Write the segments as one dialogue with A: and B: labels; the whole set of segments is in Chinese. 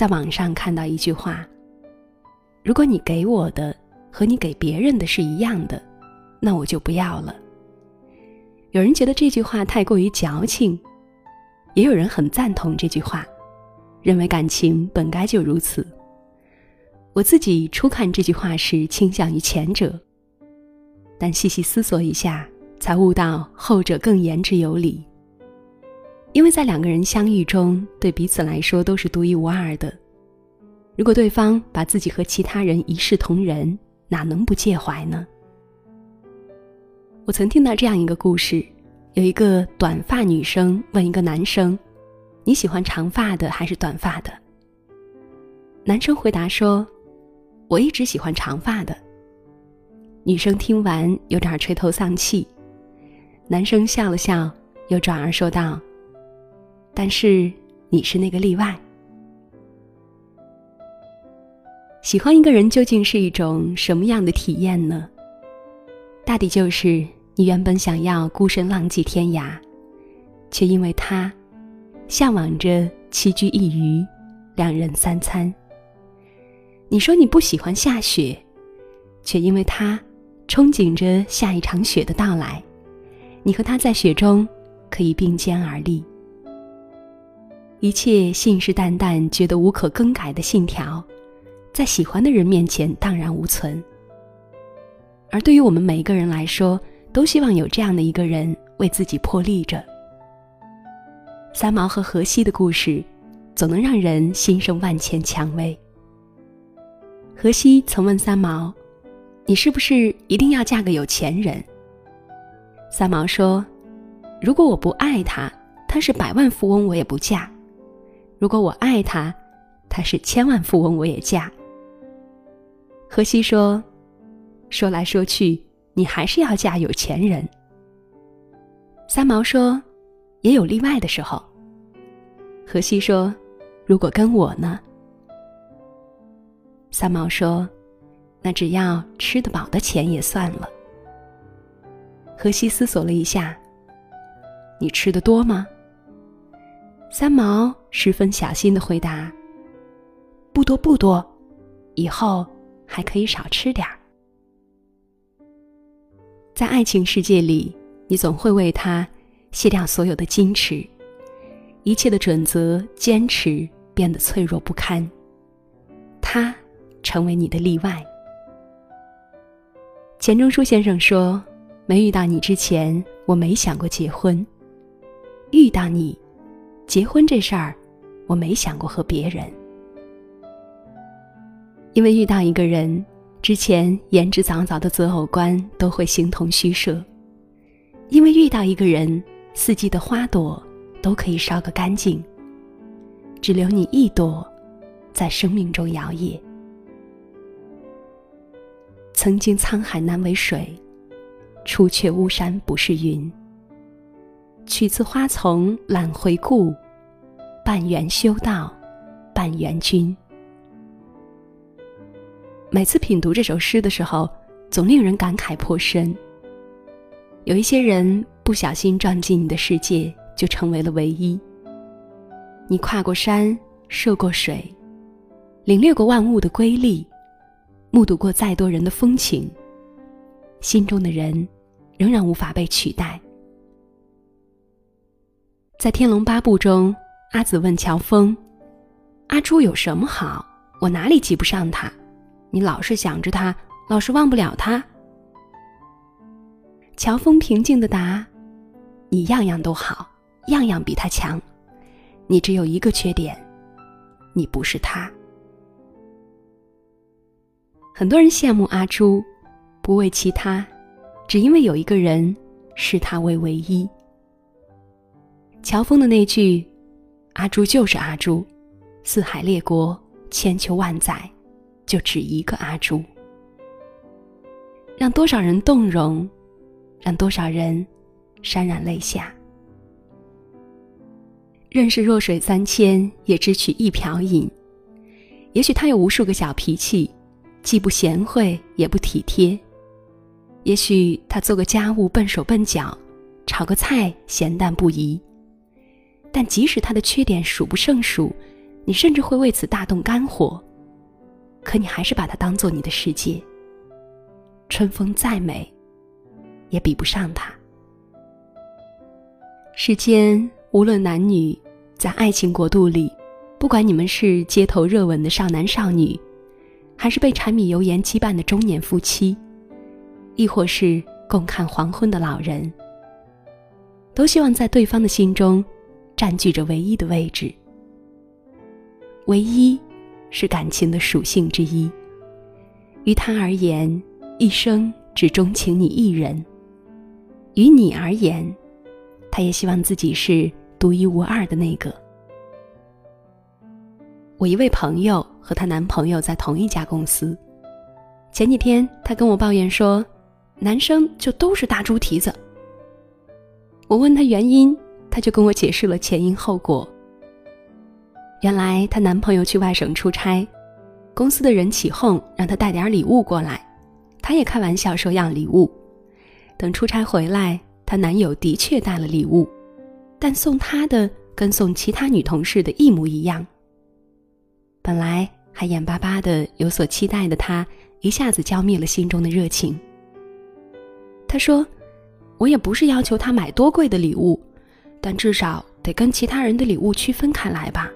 A: 在网上看到一句话：“如果你给我的和你给别人的是一样的，那我就不要了。”有人觉得这句话太过于矫情，也有人很赞同这句话，认为感情本该就如此。我自己初看这句话时倾向于前者，但细细思索一下，才悟到后者更言之有理。因为在两个人相遇中，对彼此来说都是独一无二的。如果对方把自己和其他人一视同仁，哪能不介怀呢？我曾听到这样一个故事：有一个短发女生问一个男生：“你喜欢长发的还是短发的？”男生回答说：“我一直喜欢长发的。”女生听完有点垂头丧气。男生笑了笑，又转而说道：“但是你是那个例外。”喜欢一个人究竟是一种什么样的体验呢？大抵就是你原本想要孤身浪迹天涯，却因为他，向往着栖居一隅，两人三餐。你说你不喜欢下雪，却因为他，憧憬着下一场雪的到来，你和他在雪中可以并肩而立。一切信誓旦旦、觉得无可更改的信条。在喜欢的人面前荡然无存，而对于我们每一个人来说，都希望有这样的一个人为自己破例着。三毛和荷西的故事，总能让人心生万千蔷薇。荷西曾问三毛：“你是不是一定要嫁个有钱人？”三毛说：“如果我不爱他，他是百万富翁我也不嫁；如果我爱他，他是千万富翁我也嫁。”荷西说：“说来说去，你还是要嫁有钱人。”三毛说：“也有例外的时候。”荷西说：“如果跟我呢？”三毛说：“那只要吃得饱的钱也算了。”荷西思索了一下：“你吃的多吗？”三毛十分小心的回答：“不多不多，以后。”还可以少吃点儿。在爱情世界里，你总会为他卸掉所有的矜持，一切的准则、坚持变得脆弱不堪。他成为你的例外。钱钟书先生说：“没遇到你之前，我没想过结婚；遇到你，结婚这事儿，我没想过和别人。”因为遇到一个人，之前言之凿凿的择偶观都会形同虚设；因为遇到一个人，四季的花朵都可以烧个干净，只留你一朵，在生命中摇曳。曾经沧海难为水，除却巫山不是云。取次花丛懒回顾，半缘修道，半缘君。每次品读这首诗的时候，总令人感慨颇深。有一些人不小心撞进你的世界，就成为了唯一。你跨过山，涉过水，领略过万物的瑰丽，目睹过再多人的风情，心中的人仍然无法被取代。在《天龙八部》中，阿紫问乔峰：“阿朱有什么好？我哪里及不上他？”你老是想着他，老是忘不了他。乔峰平静的答：“你样样都好，样样比他强，你只有一个缺点，你不是他。”很多人羡慕阿朱，不为其他，只因为有一个人视他为唯一。乔峰的那句：“阿朱就是阿朱，四海列国，千秋万载。”就只一个阿朱，让多少人动容，让多少人潸然泪下。认识弱水三千，也只取一瓢饮。也许他有无数个小脾气，既不贤惠也不体贴。也许他做个家务笨手笨脚，炒个菜咸淡不移。但即使他的缺点数不胜数，你甚至会为此大动肝火，可你还是把他当做你的世界。春风再美，也比不上他。世间无论男女，在爱情国度里，不管你们是街头热吻的少男少女，还是被柴米油盐羁绊的中年夫妻，亦或是共看黄昏的老人，都希望在对方的心中占据着唯一的位置。唯一，是感情的属性之一。于他而言。一生只钟情你一人，于你而言，他也希望自己是独一无二的那个。我一位朋友和她男朋友在同一家公司，前几天她跟我抱怨说，男生就都是大猪蹄子。我问她原因，她就跟我解释了前因后果。原来她男朋友去外省出差，公司的人起哄让他带点礼物过来。她也开玩笑说要礼物，等出差回来，她男友的确带了礼物，但送她的跟送其他女同事的一模一样。本来还眼巴巴的有所期待的她，一下子浇灭了心中的热情。她说：“我也不是要求他买多贵的礼物，但至少得跟其他人的礼物区分开来吧。”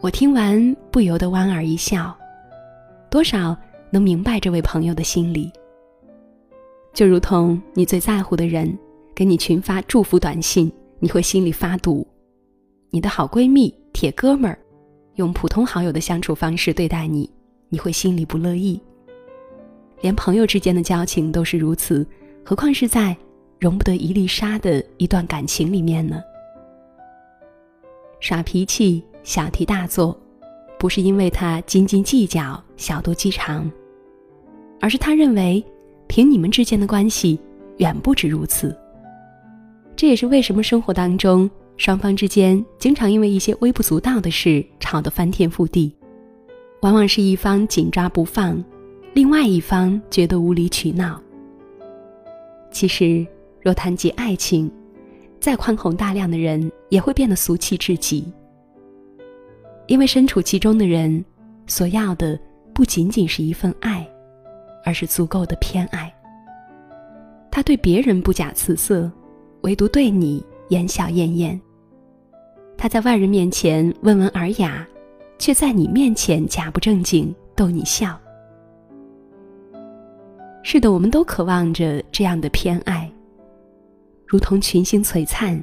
A: 我听完不由得莞尔一笑，多少。能明白这位朋友的心理，就如同你最在乎的人给你群发祝福短信，你会心里发堵；你的好闺蜜、铁哥们儿用普通好友的相处方式对待你，你会心里不乐意。连朋友之间的交情都是如此，何况是在容不得一粒沙的一段感情里面呢？耍脾气、小题大做，不是因为他斤斤计较、小肚鸡肠。而是他认为，凭你们之间的关系，远不止如此。这也是为什么生活当中双方之间经常因为一些微不足道的事吵得翻天覆地，往往是一方紧抓不放，另外一方觉得无理取闹。其实，若谈及爱情，再宽宏大量的人也会变得俗气至极，因为身处其中的人所要的不仅仅是一份爱。而是足够的偏爱。他对别人不假辞色，唯独对你言笑晏晏。他在外人面前温文尔雅，却在你面前假不正经逗你笑。是的，我们都渴望着这样的偏爱，如同群星璀璨，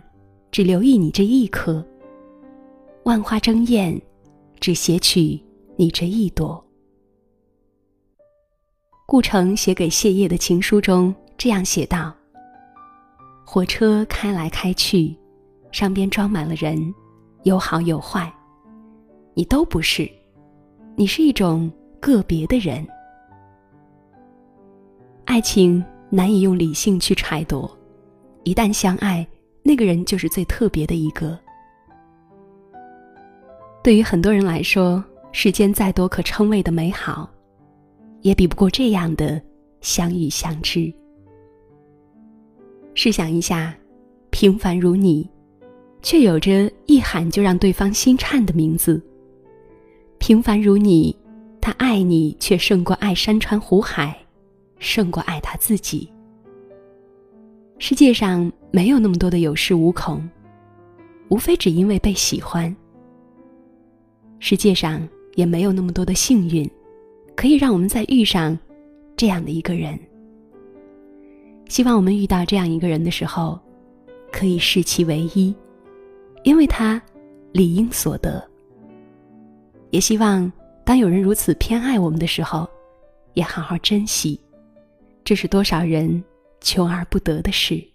A: 只留意你这一颗；万花争艳，只撷取你这一朵。顾城写给谢烨的情书中这样写道：“火车开来开去，上边装满了人，有好有坏，你都不是，你是一种个别的人。爱情难以用理性去揣度，一旦相爱，那个人就是最特别的一个。对于很多人来说，世间再多可称谓的美好。”也比不过这样的相遇相知。试想一下，平凡如你，却有着一喊就让对方心颤的名字；平凡如你，他爱你却胜过爱山川湖海，胜过爱他自己。世界上没有那么多的有恃无恐，无非只因为被喜欢。世界上也没有那么多的幸运。可以让我们再遇上这样的一个人。希望我们遇到这样一个人的时候，可以视其为一，因为他理应所得。也希望当有人如此偏爱我们的时候，也好好珍惜，这是多少人求而不得的事。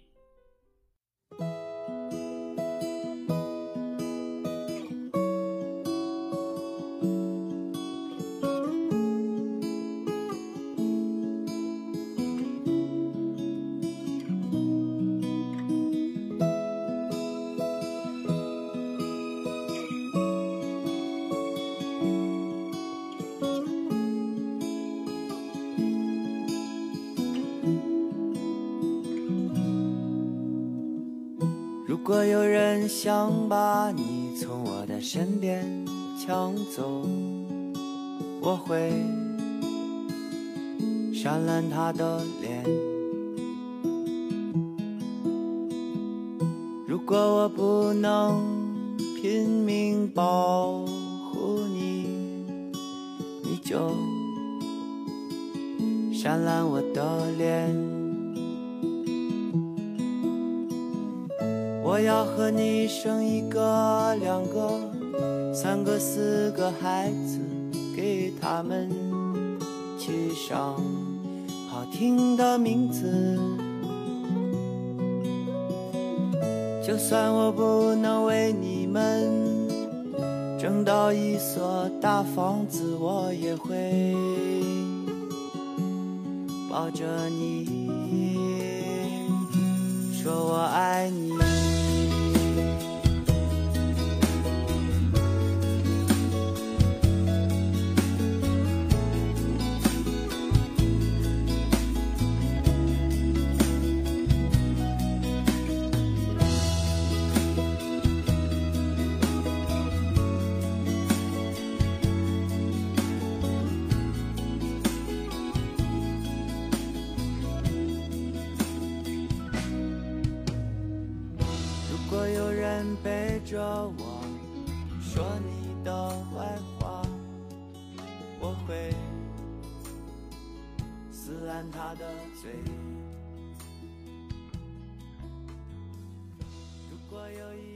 B: 如果有人想把你从我的身边抢走，我会扇烂他的脸。如果我不能拼命保护你，你就扇烂我的脸。我要和你生一个、两个、三个、四个孩子，给他们起上好听的名字。就算我不能为你们挣到一所大房子，我也会抱着你，说我爱你。背着我说你的坏话我会撕烂他的嘴。如果有一